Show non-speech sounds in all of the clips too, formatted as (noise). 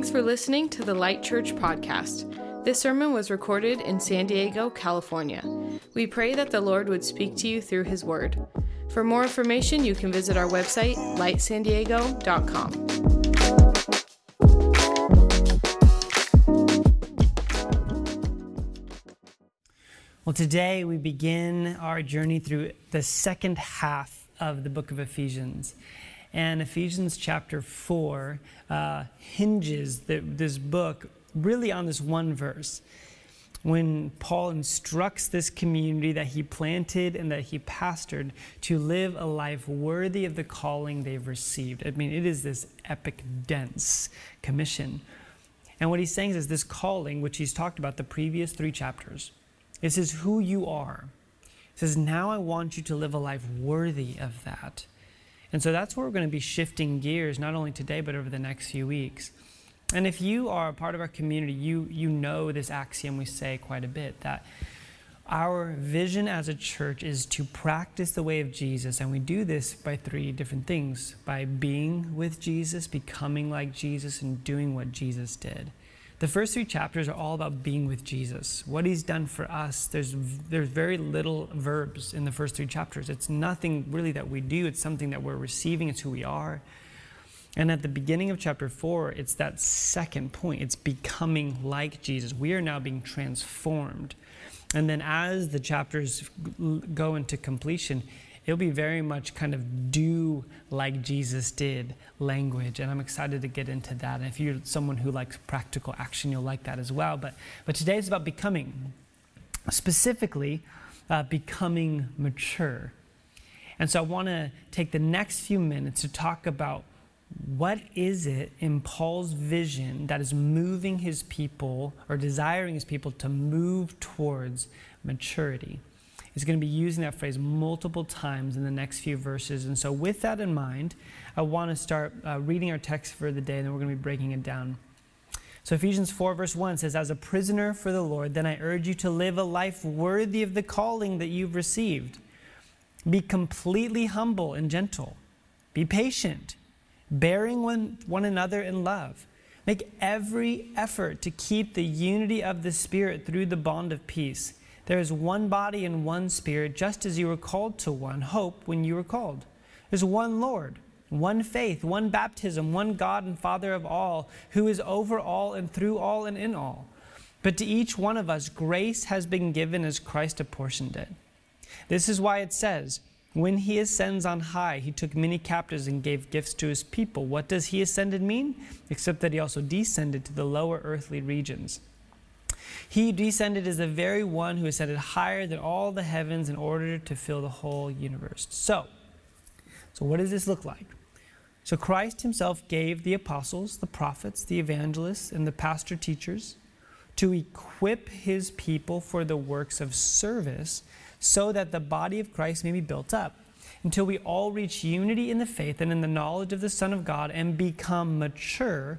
Thanks for listening to the Light Church podcast. This sermon was recorded in San Diego, California. We pray that the Lord would speak to you through His Word. For more information, you can visit our website, lightsandiego.com. Well, today we begin our journey through the second half of the book of Ephesians. And Ephesians chapter 4 uh, hinges the, this book really on this one verse. When Paul instructs this community that he planted and that he pastored to live a life worthy of the calling they've received. I mean, it is this epic, dense commission. And what he's saying is this calling, which he's talked about the previous three chapters, this is who you are. He says, Now I want you to live a life worthy of that. And so that's where we're going to be shifting gears, not only today, but over the next few weeks. And if you are a part of our community, you, you know this axiom we say quite a bit that our vision as a church is to practice the way of Jesus. And we do this by three different things by being with Jesus, becoming like Jesus, and doing what Jesus did. The first three chapters are all about being with Jesus, what he's done for us. There's, there's very little verbs in the first three chapters. It's nothing really that we do, it's something that we're receiving, it's who we are. And at the beginning of chapter four, it's that second point it's becoming like Jesus. We are now being transformed. And then as the chapters go into completion, it'll be very much kind of do like Jesus did language. And I'm excited to get into that. And if you're someone who likes practical action, you'll like that as well. But, but today is about becoming, specifically, uh, becoming mature. And so I want to take the next few minutes to talk about what is it in Paul's vision that is moving his people or desiring his people to move towards maturity is going to be using that phrase multiple times in the next few verses. And so, with that in mind, I want to start uh, reading our text for the day, and then we're going to be breaking it down. So, Ephesians 4, verse 1 says, As a prisoner for the Lord, then I urge you to live a life worthy of the calling that you've received. Be completely humble and gentle. Be patient, bearing one, one another in love. Make every effort to keep the unity of the Spirit through the bond of peace. There is one body and one spirit, just as you were called to one hope when you were called. There's one Lord, one faith, one baptism, one God and Father of all, who is over all and through all and in all. But to each one of us, grace has been given as Christ apportioned it. This is why it says, when he ascends on high, he took many captives and gave gifts to his people. What does he ascended mean? Except that he also descended to the lower earthly regions. He descended as the very one who ascended higher than all the heavens in order to fill the whole universe. So, so what does this look like? So Christ himself gave the apostles, the prophets, the evangelists, and the pastor teachers to equip his people for the works of service so that the body of Christ may be built up until we all reach unity in the faith and in the knowledge of the Son of God and become mature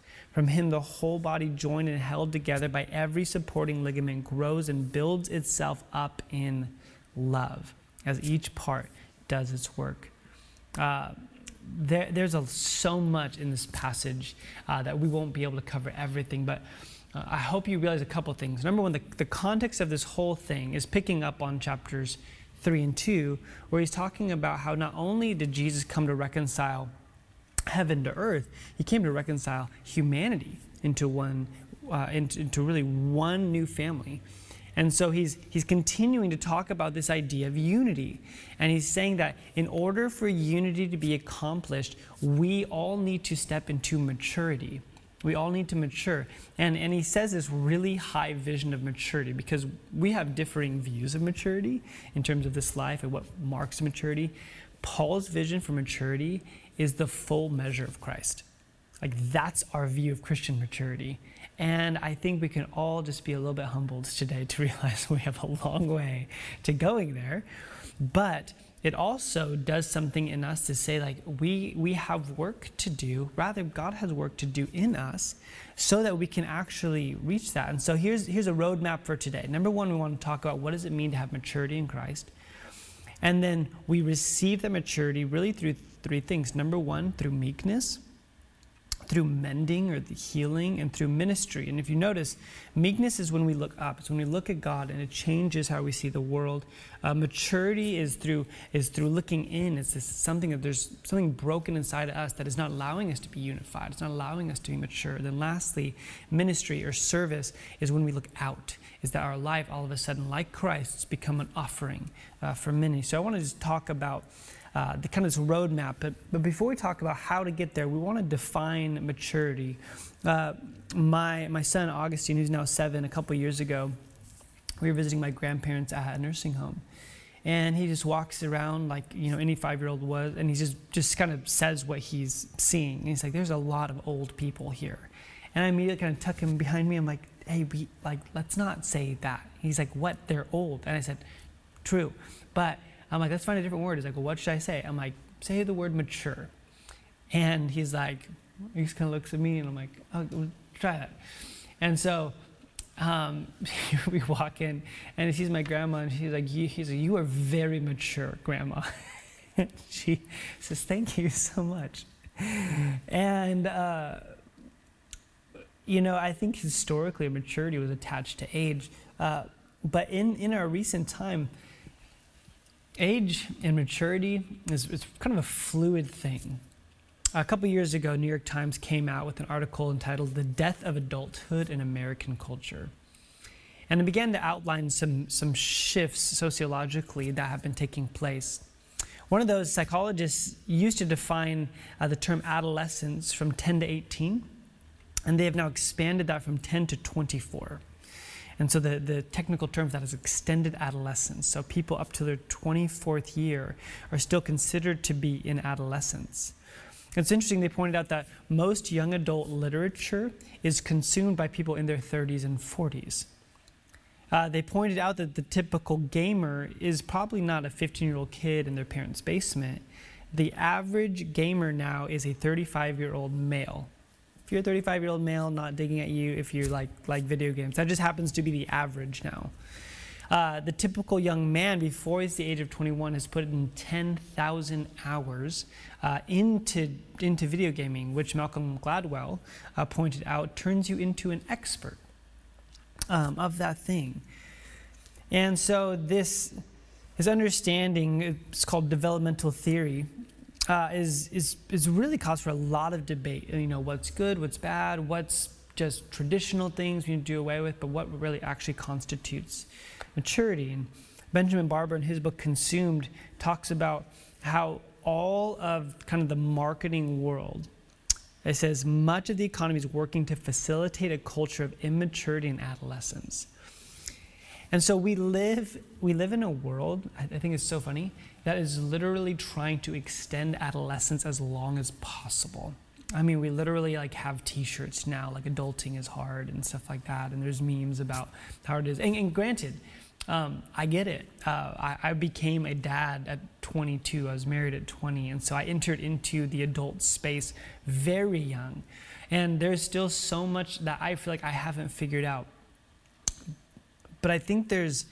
From him, the whole body, joined and held together by every supporting ligament, grows and builds itself up in love as each part does its work. Uh, there, there's a, so much in this passage uh, that we won't be able to cover everything, but uh, I hope you realize a couple things. Number one, the, the context of this whole thing is picking up on chapters 3 and 2, where he's talking about how not only did Jesus come to reconcile heaven to earth, he came to reconcile humanity into one, uh, into, into really one new family. And so he's, he's continuing to talk about this idea of unity. And he's saying that in order for unity to be accomplished, we all need to step into maturity. We all need to mature. And, and he says this really high vision of maturity because we have differing views of maturity in terms of this life and what marks maturity. Paul's vision for maturity is the full measure of Christ. Like that's our view of Christian maturity. And I think we can all just be a little bit humbled today to (laughs) realize we have a long way to going there. But it also does something in us to say like we we have work to do rather god has work to do in us so that we can actually reach that and so here's here's a roadmap for today number one we want to talk about what does it mean to have maturity in christ and then we receive that maturity really through three things number one through meekness through mending or the healing and through ministry. And if you notice, meekness is when we look up. It's when we look at God and it changes how we see the world. Uh, maturity is through is through looking in. It's this, something that there's something broken inside of us that is not allowing us to be unified. It's not allowing us to be mature. Then lastly, ministry or service is when we look out. Is that our life all of a sudden, like Christ's, become an offering uh, for many. So I want to just talk about uh, the kind of this roadmap. But, but before we talk about how to get there, we want to define maturity. Uh, my, my son, Augustine, who's now seven, a couple years ago, we were visiting my grandparents at a nursing home. And he just walks around like, you know, any five year old was, and he just, just kind of says what he's seeing. And he's like, there's a lot of old people here. And I immediately kind of tuck him behind me. I'm like, hey, we, like, let's not say that. He's like, what? They're old. And I said, true. But I'm like, let's find a different word. He's like, well, what should I say? I'm like, say the word mature. And he's like, he just kind of looks at me and I'm like, oh, try that. And so um, (laughs) we walk in and he sees my grandma and she's like, he's like, you are very mature, grandma. (laughs) she says, thank you so much. And, uh, you know, I think historically maturity was attached to age. Uh, but in, in our recent time, age and maturity is, kind of a fluid thing. A couple years ago, New York Times came out with an article entitled The Death of Adulthood in American Culture. And it began to outline some, some shifts sociologically that have been taking place. One of those psychologists used to define uh, the term adolescence from 10 to 18, and they have now expanded that from 10 to 24. And so the, the technical term for that is extended adolescence. So people up to their 24th year are still considered to be in adolescence. It's interesting, they pointed out that most young adult literature is consumed by people in their 30s and 40s. Uh, they pointed out that the typical gamer is probably not a 15 year old kid in their parents' basement. The average gamer now is a 35 year old male if you're a 35 year old male, not digging at you if you like like video games. That just happens to be the average now. Uh, the typical young man before he's the age of 21 has put in 10,000 hours uh, into, into video gaming, which Malcolm Gladwell uh, pointed out turns you into an expert um, of that thing. And so this, his understanding, it's called developmental theory, uh, is, is, is really cause for a lot of debate. You know, what's good, what's bad, what's just traditional things we need to do away with, but what really actually constitutes maturity. And Benjamin Barber, in his book Consumed, talks about how all of kind of the marketing world, it says much of the economy is working to facilitate a culture of immaturity in adolescence. And so we live, we live in a world, I think it's so funny, that is literally trying to extend adolescence as long as possible. I mean, we literally like have T-shirts now, like adulting is hard and stuff like that. And there's memes about how it is. And, and granted, um, I get it. Uh, I, I, became a dad at 22. I was married at 20, and so I entered into the adult space very young. And there's still so much that I feel like I haven't figured out. But I think there's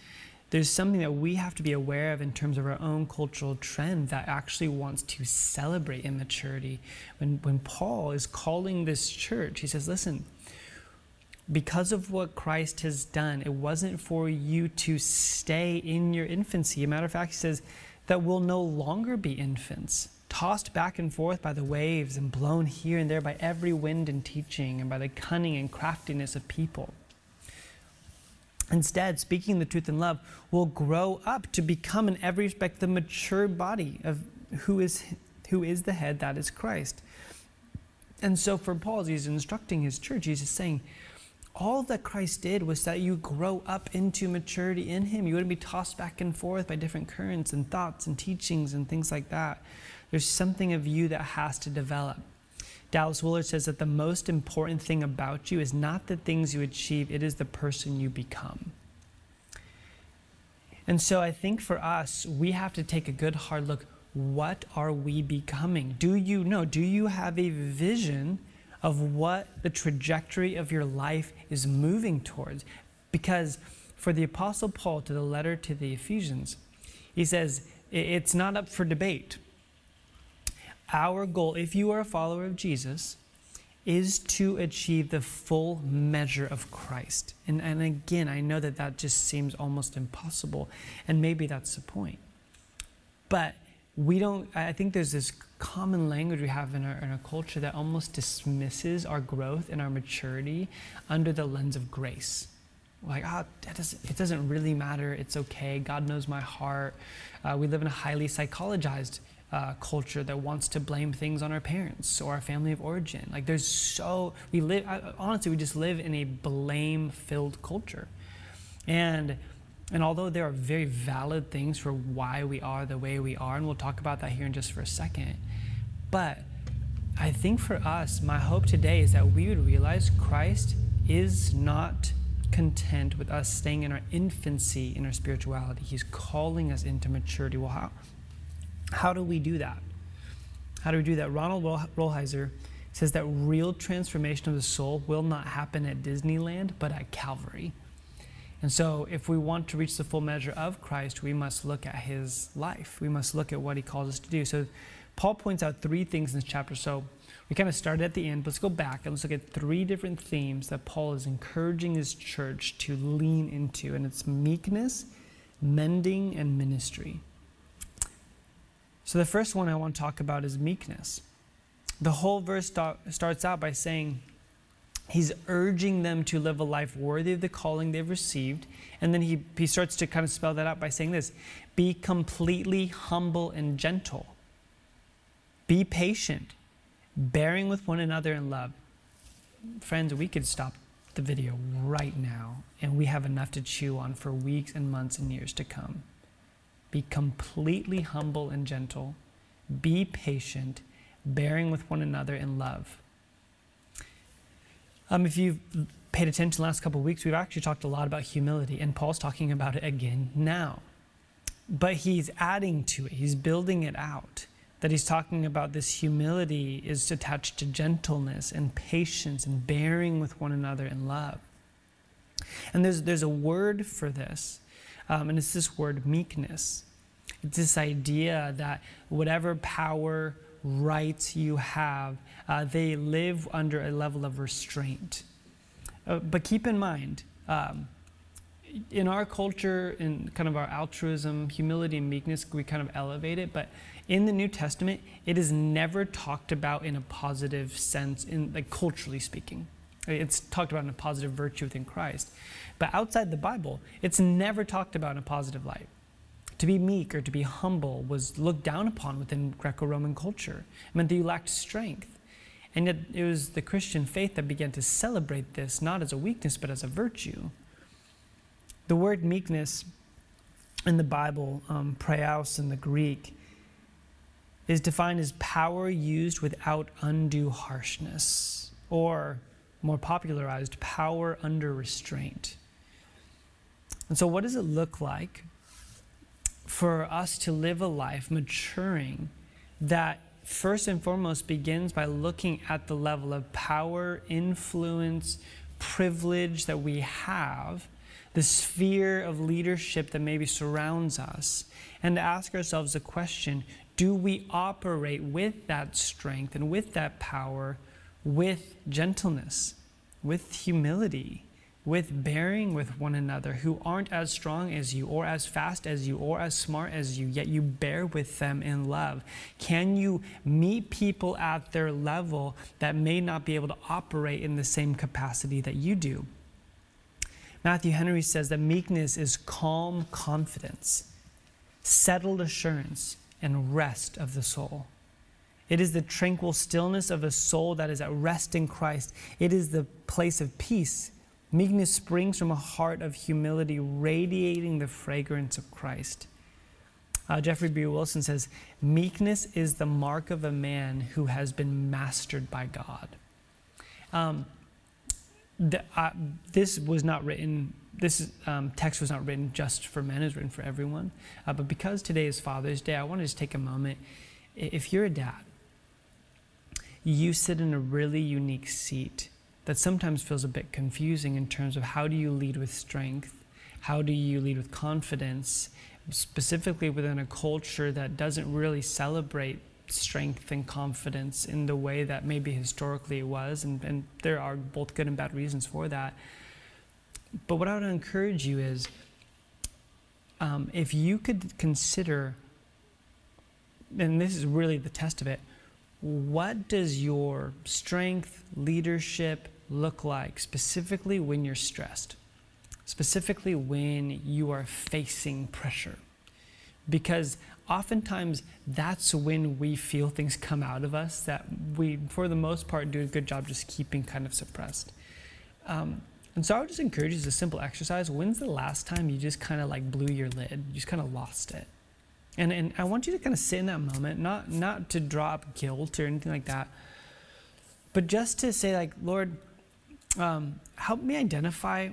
there's something that we have to be aware of in terms of our own cultural trend that actually wants to celebrate immaturity. When, when Paul is calling this church, he says, listen, because of what Christ has done, it wasn't for you to stay in your infancy. A matter of fact, he says that we'll no longer be infants, tossed back and forth by the waves and blown here and there by every wind and teaching and by the cunning and craftiness of people. Instead, speaking the truth in love will grow up to become, in every respect, the mature body of who is, who is the head, that is Christ. And so, for Paul, as he's instructing his church, he's just saying, all that Christ did was that you grow up into maturity in Him. You wouldn't be tossed back and forth by different currents and thoughts and teachings and things like that. There's something of you that has to develop. Dallas Willard says that the most important thing about you is not the things you achieve, it is the person you become. And so I think for us, we have to take a good hard look. What are we becoming? Do you know? Do you have a vision of what the trajectory of your life is moving towards? Because for the Apostle Paul to the letter to the Ephesians, he says, it's not up for debate. Our goal, if you are a follower of Jesus, is to achieve the full measure of Christ. And, and again, I know that that just seems almost impossible, and maybe that's the point. But we don't, I think there's this common language we have in our, in our culture that almost dismisses our growth and our maturity under the lens of grace like, ah, oh, doesn't, it doesn't really matter. It's okay. God knows my heart. Uh, we live in a highly psychologized uh, culture that wants to blame things on our parents or our family of origin. Like, there's so, we live, honestly, we just live in a blame filled culture. And, and although there are very valid things for why we are the way we are, and we'll talk about that here in just for a second, but I think for us, my hope today is that we would realize Christ is not content with us staying in our infancy in our spirituality. He's calling us into maturity. Well, how, how do we do that? How do we do that? Ronald Rolheiser says that real transformation of the soul will not happen at Disneyland, but at Calvary. And so, if we want to reach the full measure of Christ, we must look at his life. We must look at what he calls us to do. So, Paul points out three things in this chapter. So, we kind of started at the end. Let's go back and let's look at three different themes that Paul is encouraging his church to lean into, and it's meekness, mending, and ministry. So, the first one I want to talk about is meekness. The whole verse start, starts out by saying, He's urging them to live a life worthy of the calling they've received. And then he, he starts to kind of spell that out by saying this Be completely humble and gentle. Be patient bearing with one another in love. Friends, we could stop the video right now, and we have enough to chew on for weeks and months and years to come. Be completely humble and gentle. Be patient, bearing with one another in love. Um, if you've paid attention the last couple of weeks, we've actually talked a lot about humility, and Paul's talking about it again now. But he's adding to it, he's building it out that he's talking about this humility is attached to gentleness and patience and bearing with one another in love. And there's, there's a word for this, um, and it's this word meekness. It's this idea that whatever power, rights you have, uh, they live under a level of restraint. Uh, but keep in mind, um, in our culture, in kind of our altruism, humility, and meekness, we kind of elevate it, but in the New Testament, it is never talked about in a positive sense, in like culturally speaking. It's talked about in a positive virtue within Christ. But outside the Bible, it's never talked about in a positive light. To be meek or to be humble was looked down upon within Greco Roman culture. It meant that you lacked strength. And yet it was the Christian faith that began to celebrate this not as a weakness but as a virtue. The word meekness in the Bible, um, praeus in the Greek, is defined as power used without undue harshness, or more popularized, power under restraint. And so, what does it look like for us to live a life maturing that first and foremost begins by looking at the level of power, influence, privilege that we have, the sphere of leadership that maybe surrounds us, and to ask ourselves the question do we operate with that strength and with that power, with gentleness, with humility, with bearing with one another who aren't as strong as you, or as fast as you, or as smart as you, yet you bear with them in love? Can you meet people at their level that may not be able to operate in the same capacity that you do? Matthew Henry says that meekness is calm confidence, settled assurance and rest of the soul. It is the tranquil stillness of a soul that is at rest in Christ. It is the place of peace. Meekness springs from a heart of humility, radiating the fragrance of Christ. Uh, Geoffrey B. Wilson says, Meekness is the mark of a man who has been mastered by God. Um, the, uh, this was not written, this um, text was not written just for men, it was written for everyone. Uh, but because today is Father's Day, I want to just take a moment. If you're a dad, you sit in a really unique seat that sometimes feels a bit confusing in terms of how do you lead with strength? How do you lead with confidence? Specifically within a culture that doesn't really celebrate strength and confidence in the way that maybe historically it was, and, and there are both good and bad reasons for that. But what I would encourage you is um, if you could consider, and this is really the test of it, what does your strength, leadership look like specifically when you're stressed? Specifically when you are facing pressure? Because oftentimes that's when we feel things come out of us that we, for the most part, do a good job just keeping kind of suppressed. Um, and so I would just encourage you as a simple exercise. When's the last time you just kind of like blew your lid? You just kind of lost it. And, and I want you to kind of sit in that moment, not, not to drop guilt or anything like that, but just to say, like, Lord, um, help me identify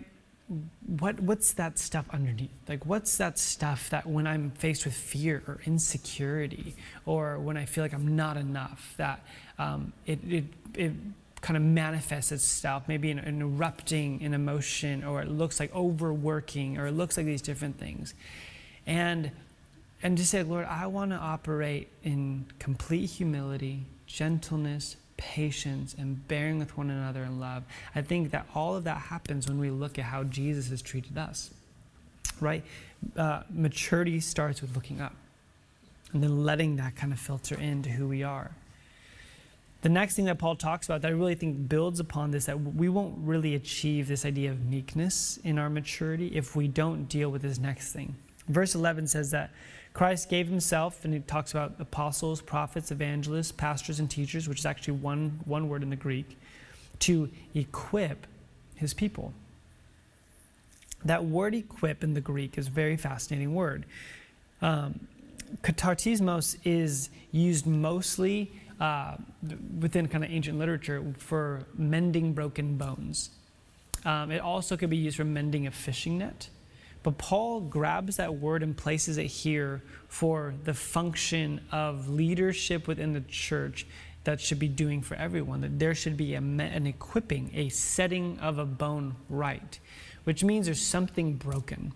what what's that stuff underneath? Like what's that stuff that when i'm faced with fear or insecurity or when i feel like i'm not enough that um, it, it, it kind of manifests itself maybe in, in erupting in emotion or it looks like overworking or it looks like these different things? And and just say lord i want to operate in complete humility gentleness patience and bearing with one another in love. I think that all of that happens when we look at how Jesus has treated us, right? Uh, maturity starts with looking up and then letting that kind of filter into who we are. The next thing that Paul talks about that I really think builds upon this that we won't really achieve this idea of meekness in our maturity if we don't deal with this next thing. Verse 11 says that Christ gave himself, and he talks about apostles, prophets, evangelists, pastors, and teachers, which is actually one, one word in the Greek, to equip his people. That word equip in the Greek is a very fascinating word. Um, is used mostly uh, within kind of ancient literature for mending broken bones. Um, it also could be used for mending a fishing net. But Paul grabs that word and places it here for the function of leadership within the church that should be doing for everyone. That there should be a, an equipping, a setting of a bone right, which means there's something broken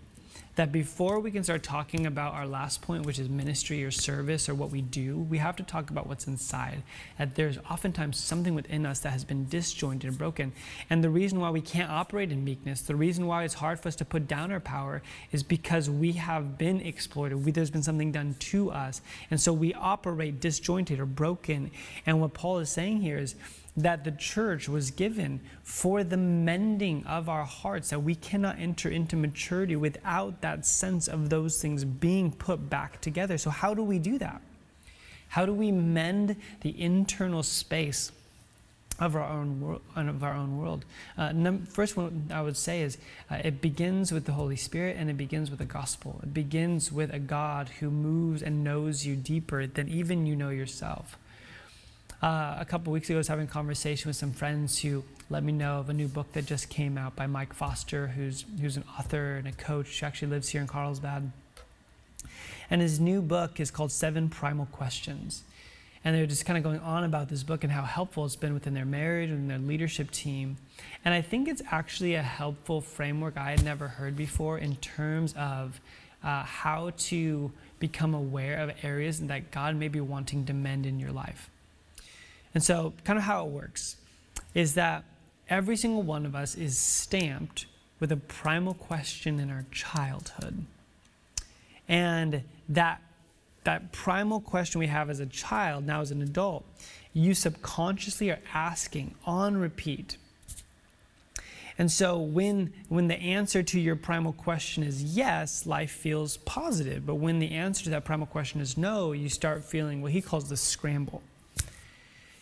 that before we can start talking about our last point, which is ministry or service or what we do, we have to talk about what's inside. That there's oftentimes something within us that has been disjointed and broken. And the reason why we can't operate in meekness, the reason why it's hard for us to put down our power, is because we have been exploited. We, there's been something done to us. And so we operate disjointed or broken. And what Paul is saying here is, that the church was given for the mending of our hearts, that we cannot enter into maturity without that sense of those things being put back together. So, how do we do that? How do we mend the internal space of our own world? Of our own world? Uh, num- first one I would say is uh, it begins with the Holy Spirit and it begins with the gospel. It begins with a God who moves and knows you deeper than even you know yourself. Uh, a couple weeks ago, I was having a conversation with some friends who let me know of a new book that just came out by Mike Foster, who's, who's an author and a coach who actually lives here in Carlsbad. And his new book is called Seven Primal Questions. And they're just kind of going on about this book and how helpful it's been within their marriage and their leadership team. And I think it's actually a helpful framework I had never heard before in terms of uh, how to become aware of areas that God may be wanting to mend in your life. And so, kind of how it works is that every single one of us is stamped with a primal question in our childhood. And that, that primal question we have as a child, now as an adult, you subconsciously are asking on repeat. And so when, when the answer to your primal question is yes, life feels positive. But when the answer to that primal question is no, you start feeling what he calls the scramble.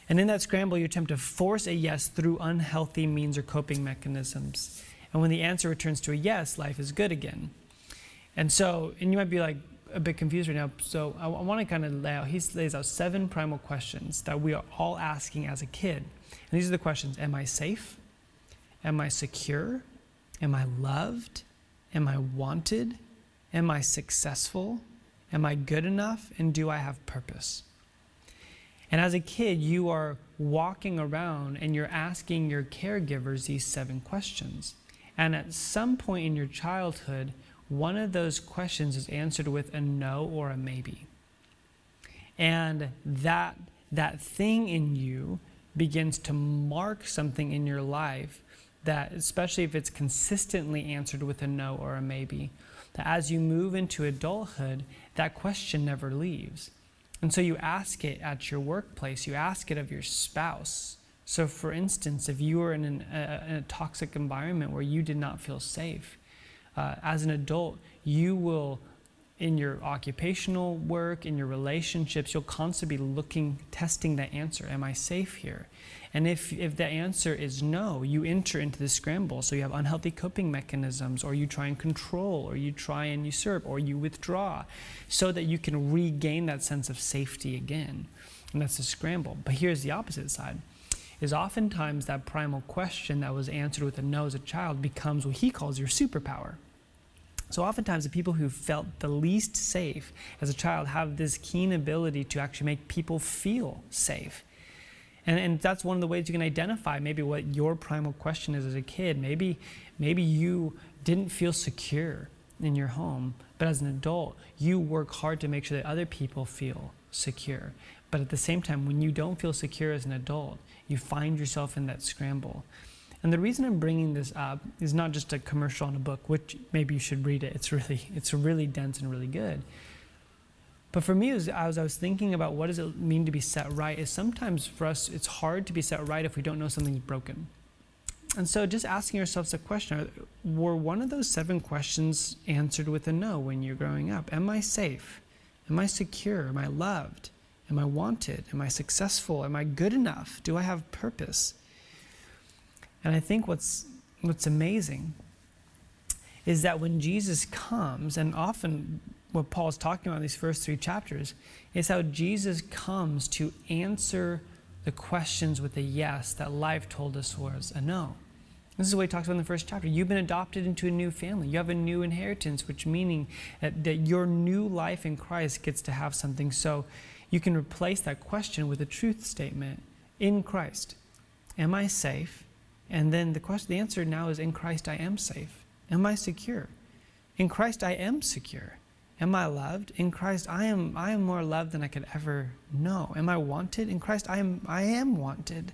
And in that scramble, you attempt to force a yes through unhealthy means or coping mechanisms. And when the answer returns to a yes, life is good again. And so, and you might be like, a bit confused right now. So I, I want to kind of lay out, he lays out seven primal questions that we are all asking as a kid. And these are the questions Am I safe? Am I secure? Am I loved? Am I wanted? Am I successful? Am I good enough? And do I have purpose? And as a kid, you are walking around and you're asking your caregivers these seven questions. And at some point in your childhood, one of those questions is answered with a no or a maybe. And that, that thing in you begins to mark something in your life that, especially if it's consistently answered with a no or a maybe, that as you move into adulthood, that question never leaves. And so you ask it at your workplace, you ask it of your spouse. So, for instance, if you were in, an, a, in a toxic environment where you did not feel safe, uh, as an adult, you will, in your occupational work, in your relationships, you'll constantly be looking, testing that answer. Am I safe here? And if, if the answer is no, you enter into the scramble. So you have unhealthy coping mechanisms, or you try and control, or you try and usurp, or you withdraw, so that you can regain that sense of safety again. And that's a scramble. But here's the opposite side is oftentimes that primal question that was answered with a no as a child becomes what he calls your superpower. So, oftentimes, the people who felt the least safe as a child have this keen ability to actually make people feel safe. And, and that's one of the ways you can identify maybe what your primal question is as a kid. Maybe, maybe you didn't feel secure in your home, but as an adult, you work hard to make sure that other people feel secure. But at the same time, when you don't feel secure as an adult, you find yourself in that scramble. And the reason I'm bringing this up is not just a commercial on a book, which maybe you should read it. It's really, it's really dense and really good. But for me, as, I was thinking about what does it mean to be set right, is sometimes for us it's hard to be set right if we don't know something's broken. And so just asking ourselves a question, were one of those seven questions answered with a no when you're growing up? Am I safe? Am I secure? Am I loved? Am I wanted? Am I successful? Am I good enough? Do I have purpose? And I think what's, what's amazing is that when Jesus comes, and often what Paul is talking about in these first three chapters is how Jesus comes to answer the questions with a yes that life told us was a no. This is what he talks about in the first chapter. You've been adopted into a new family. You have a new inheritance, which meaning that, that your new life in Christ gets to have something. So you can replace that question with a truth statement in Christ. Am I safe? And then the question, the answer now is in Christ I am safe. Am I secure? In Christ I am secure. Am I loved? In Christ, I am, I am more loved than I could ever know. Am I wanted? In Christ, I am, I am wanted.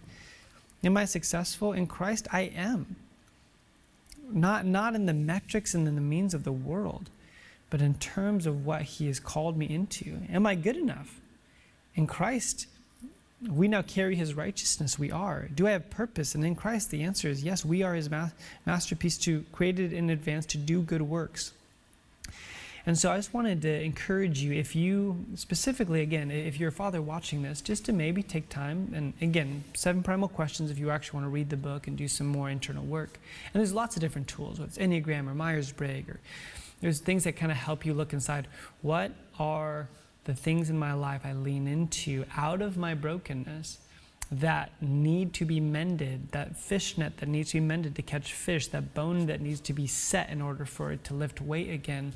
Am I successful? In Christ, I am. Not, not in the metrics and in the means of the world, but in terms of what He has called me into. Am I good enough? In Christ, we now carry His righteousness. We are. Do I have purpose? And in Christ, the answer is yes, we are His ma- masterpiece, to, created in advance to do good works. And so I just wanted to encourage you, if you, specifically, again, if you're a father watching this, just to maybe take time, and again, seven primal questions if you actually want to read the book and do some more internal work. And there's lots of different tools, whether it's Enneagram or Myers Briggs, or there's things that kind of help you look inside. What are the things in my life I lean into out of my brokenness? that need to be mended, that fishnet that needs to be mended to catch fish, that bone that needs to be set in order for it to lift weight again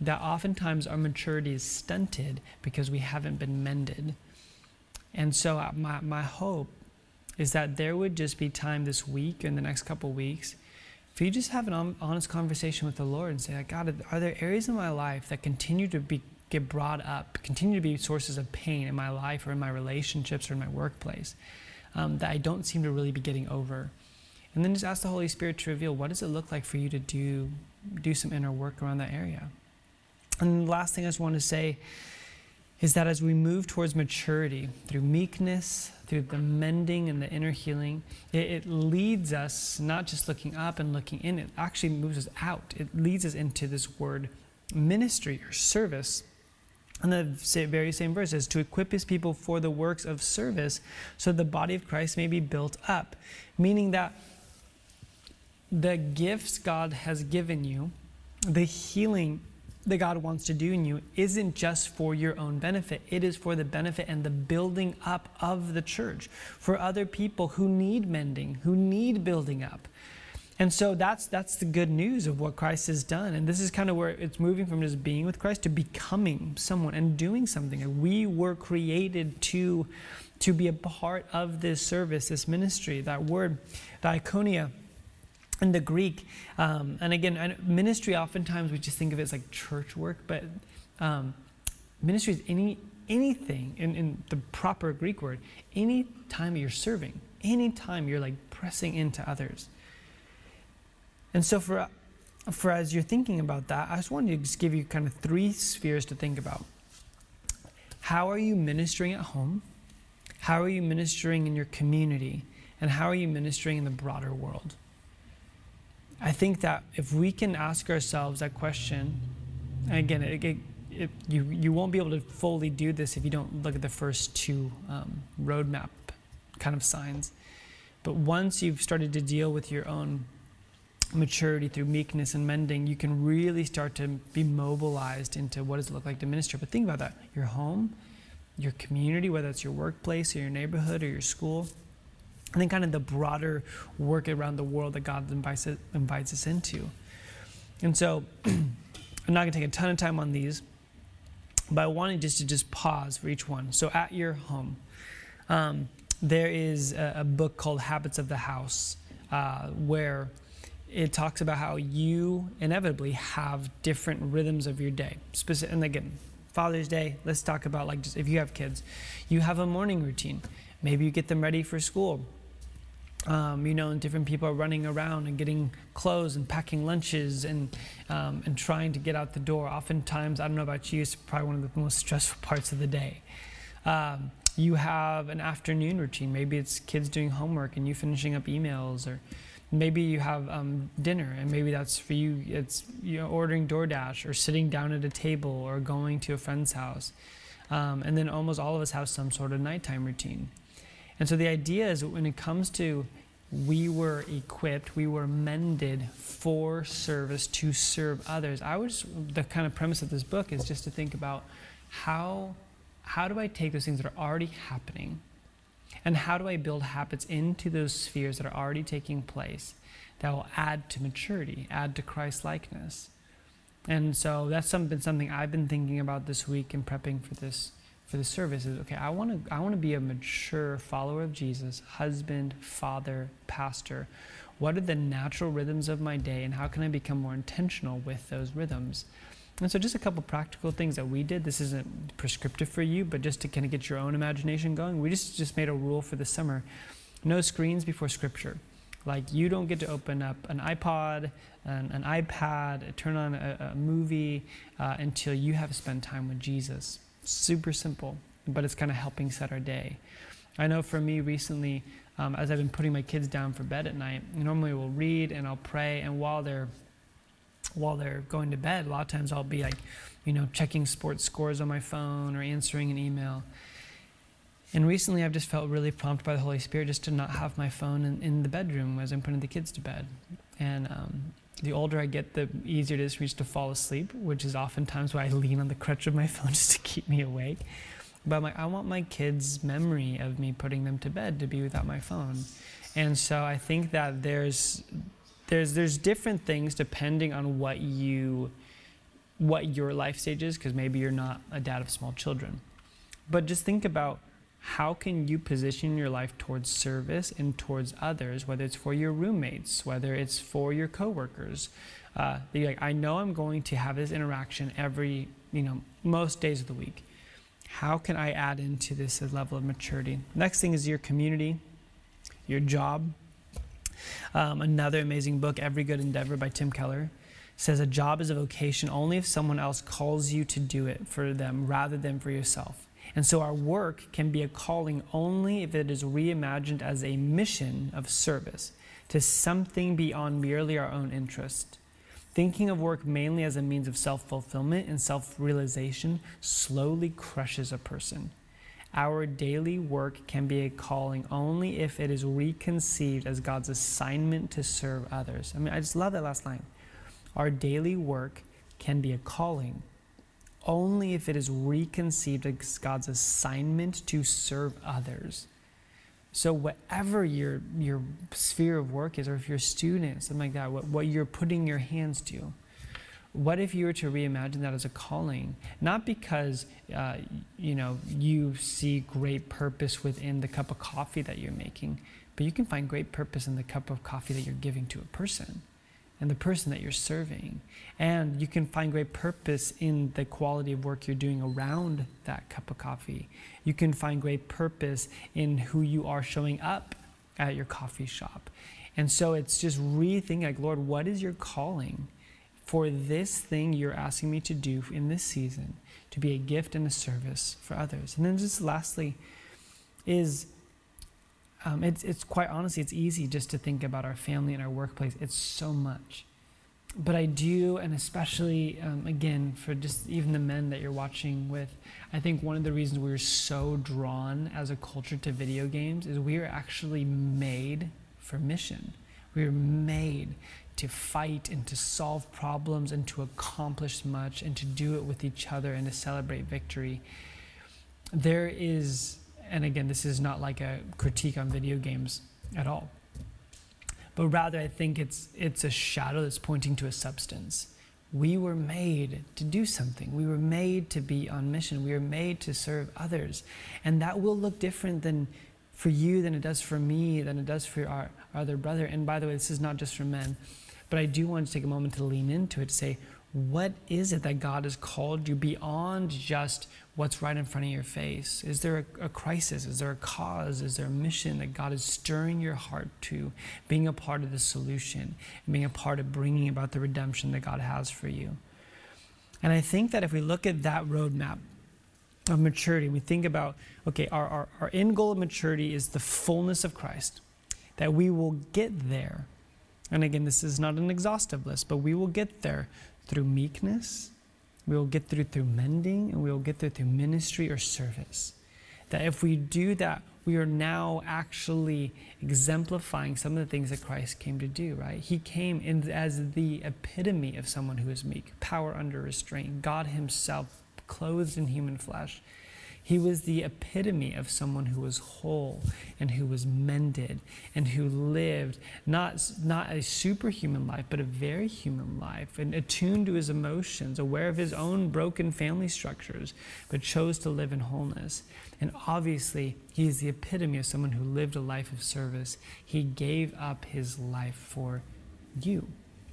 that oftentimes our maturity is stunted because we haven't been mended. And so, uh, my, my hope is that there would just be time this week and the next couple weeks for you just have an honest conversation with the Lord and say, God, are there areas in my life that continue to be get brought up, continue to be sources of pain in my life or in my relationships or in my workplace um, that I don't seem to really be getting over? And then just ask the Holy Spirit to reveal what does it look like for you to do do some inner work around that area. And the last thing I just want to say is that as we move towards maturity through meekness, through the mending and the inner healing, it, it, leads us not just looking up and looking in, it actually moves us out. It leads us into this word ministry or service. And the very same verse is to equip his people for the works of service so the body of Christ may be built up. Meaning that the gifts God has given you, the healing that God wants to do in you isn't just for your own benefit. It is for the benefit and the building up of the church, for other people who need mending, who need building up. And so that's that's the good news of what Christ has done. And this is kind of where it's moving from just being with Christ to becoming someone and doing something. We were created to to be a part of this service, this ministry. That word, diakonia, in the Greek, um, and again, ministry. Oftentimes we just think of it as like church work, but um, ministry is any anything in, in the proper Greek word. Any time you're serving, any time you're like pressing into others. And so for for as you're thinking about that, I just wanted to just give you kind of three spheres to think about. How are you ministering at home? How are you ministering in your community? And how are you ministering in the broader world? I think that if we can ask ourselves that question, and again, it, it, it, you, you won't be able to fully do this if you don't look at the first two um, roadmap kind of signs. But once you've started to deal with your own maturity through meekness and mending, you can really start to be mobilized into what does it look like to minister. But think about that your home, your community, whether it's your workplace or your neighborhood or your school, and then kind of the broader work around the world that God invites, invites us into. And so (clears throat) I'm not going to take a ton of time on these, but I wanted just to just pause for each one. So at your home, um, there is a, a, book called Habits of the House uh, where it talks about how you inevitably have different rhythms of your day. Specific, and again, Father's Day, let's talk about like just if you have kids, you have a morning routine. Maybe you get them ready for school. Um, you know, and different people are running around and getting clothes and packing lunches and um, and trying to get out the door. Oftentimes, I don't know about you, it's probably one of the most stressful parts of the day. Um, you have an afternoon routine. Maybe it's kids doing homework and you finishing up emails, or maybe you have um, dinner and maybe that's for you. It's you know ordering DoorDash or sitting down at a table or going to a friend's house. Um, and then almost all of us have some sort of nighttime routine. And so the idea is when it comes to we were equipped we were mended for service to serve others i was the kind of premise of this book is just to think about how how do i take those things that are already happening and how do I build habits into those spheres that are already taking place that will add to maturity, add to Christ likeness? And so that's some, been something I've been thinking about this week in prepping for this for the service is okay, I want to I want to be a mature follower of Jesus, husband, father, pastor. What are the natural rhythms of my day and how can I become more intentional with those rhythms? And so, just a couple practical things that we did. This isn't prescriptive for you, but just to kind of get your own imagination going. We just, just made a rule for the summer no screens before Scripture. Like, you don't get to open up an iPod, an, an iPad, turn on a, a movie uh, until you have spent time with Jesus. Super simple, but it's kind of helping set our day. I know for me recently, um, as I've been putting my kids down for bed at night, normally we'll read and I'll pray, and while they're while they're going to bed. A lot of times I'll be like, you know, checking sports scores on my phone or answering an email. And recently I've just felt really prompted by the Holy Spirit just to not have my phone in, in the bedroom as I'm putting the kids to bed. And um, the older I get, the easier it is for me to fall asleep, which is oftentimes why I lean on the crutch of my (laughs) phone just to keep me awake. But like, I want my kids' memory of me putting them to bed to be without my phone. And so I think that there's there's there's different things depending on what you what your life stage is because maybe you're not a dad of small children. But just think about how can you position your life towards service and towards others whether it's for your roommates whether it's for your coworkers? Uh, like i know i'm going to have this interaction every you know most days of the week. How can i add into this level of maturity? Next thing is your community your job um, another amazing book, Every Good Endeavor by Tim Keller, says a job is a vocation only if someone else calls you to do it for them rather than for yourself. And so our work can be a calling only if it is reimagined as a mission of service to something beyond merely our own interest. Thinking of work mainly as a means of self fulfillment and self realization slowly crushes a person. Our daily work can be a calling only if it is reconceived as God's assignment to serve others. I mean, I just love that last line. Our daily work can be a calling only if it is reconceived as God's assignment to serve others. So whatever your your sphere of work is, or if you're a student, something like that, what, what you're putting your hands to, what if you were to reimagine that as a calling? Not because uh, you know you see great purpose within the cup of coffee that you're making, but you can find great purpose in the cup of coffee that you're giving to a person and the person that you're serving. And you can find great purpose in the quality of work you're doing around that cup of coffee. You can find great purpose in who you are showing up at your coffee shop. And so it's just rethinking like, Lord, what is your calling for this thing you're asking me to do in this season to be a gift and a service for others? And then just lastly, is um, it's, it's quite honestly, it's easy just to think about our family and our workplace. It's so much. But I do, and especially, um, again, for just even the men that you're watching with, I think one of the reasons we're so drawn as a culture to video games is we are actually made for mission. We are made to fight and to solve problems and to accomplish much and to do it with each other and to celebrate victory. There is and again, this is not like a critique on video games at all, but rather I think it's, it's a shadow that's pointing to a substance. We were made to do something. We were made to be on mission. We were made to serve others. And that will look different than for you than it does for me, than it does for our, our other brother. And by the way, this is not just for men, but I do want to take a moment to lean into it to say, what is it that God has called you beyond just what's right in front of your face? Is there a, a, crisis? Is there a cause? Is there a mission that God is stirring your heart to, being a part of the solution, and being a part of bringing about the redemption that God has for you? And I think that if we look at that roadmap of maturity, we think about, okay, our, our, our end goal of maturity is the fullness of Christ, that we will get there. And again, this is not an exhaustive list, but we will get there through meekness, we will get through through mending, and we will get through through ministry or service. That if we do that, we are now actually exemplifying some of the things that Christ came to do, right? He came in as the epitome of someone who is meek, power under restraint, God Himself clothed in human flesh. He was the epitome of someone who was whole and who was mended and who lived not, not a superhuman life, but a very human life and attuned to his emotions, aware of his own broken family structures, but chose to live in wholeness. And obviously, he is the epitome of someone who lived a life of service. He gave up his life for you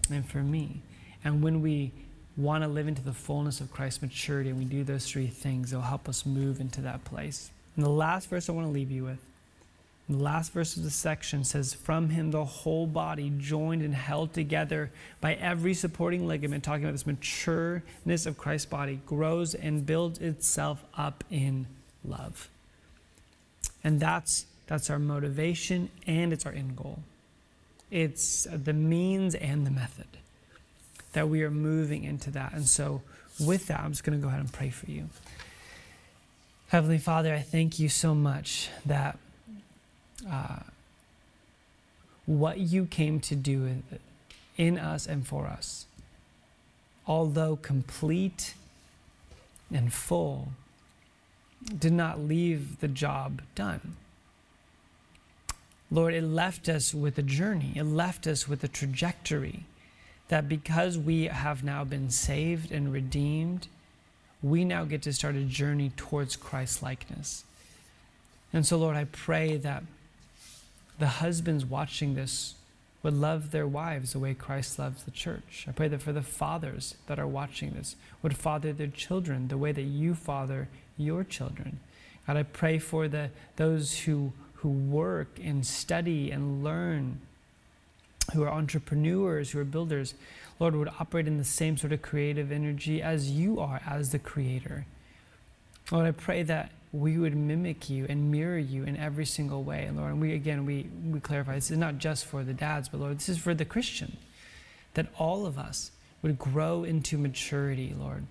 and for me. And when we want to live into the fullness of Christ's maturity, and we do those three things, it'll help us move into that place. And the last verse I want to leave you with, the last verse of the section says, From him the whole body, joined and held together by every supporting ligament, talking about this matureness of Christ's body, grows and builds itself up in love. And that's, that's our motivation and it's our end goal. It's the means and the method that we are moving into that. And so, with that, I'm just going to go ahead and pray for you. Heavenly Father, I thank you so much that uh, what you came to do in us and for us, although complete and full, did not leave the job done. Lord, it left us with a journey, it left us with a trajectory that because we have now been saved and redeemed, we now get to start a journey towards Christ likeness. And so, Lord, I pray that the husbands watching this would love their wives the way Christ loves the church. I pray that for the fathers that are watching this would father their children the way that you father your children. God, I pray for the, those who, who work and study and learn who are entrepreneurs, who are builders, Lord, would operate in the same sort of creative energy as you are as the creator. Lord, I pray that we would mimic you and mirror you in every single way. And Lord, and we again we, we clarify this is not just for the dads, but Lord, this is for the Christian. That all of us would grow into maturity, Lord.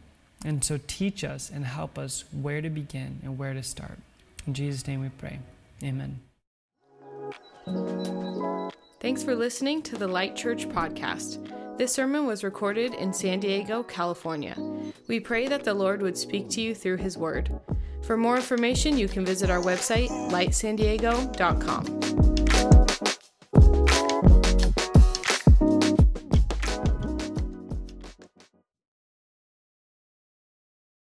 And so teach us and help us where to begin and where to start. In Jesus' name we pray. Amen. Thanks for listening to the Light Church podcast. This sermon was recorded in San Diego, California. We pray that the Lord would speak to you through His Word. For more information, you can visit our website, lightsandiego.com.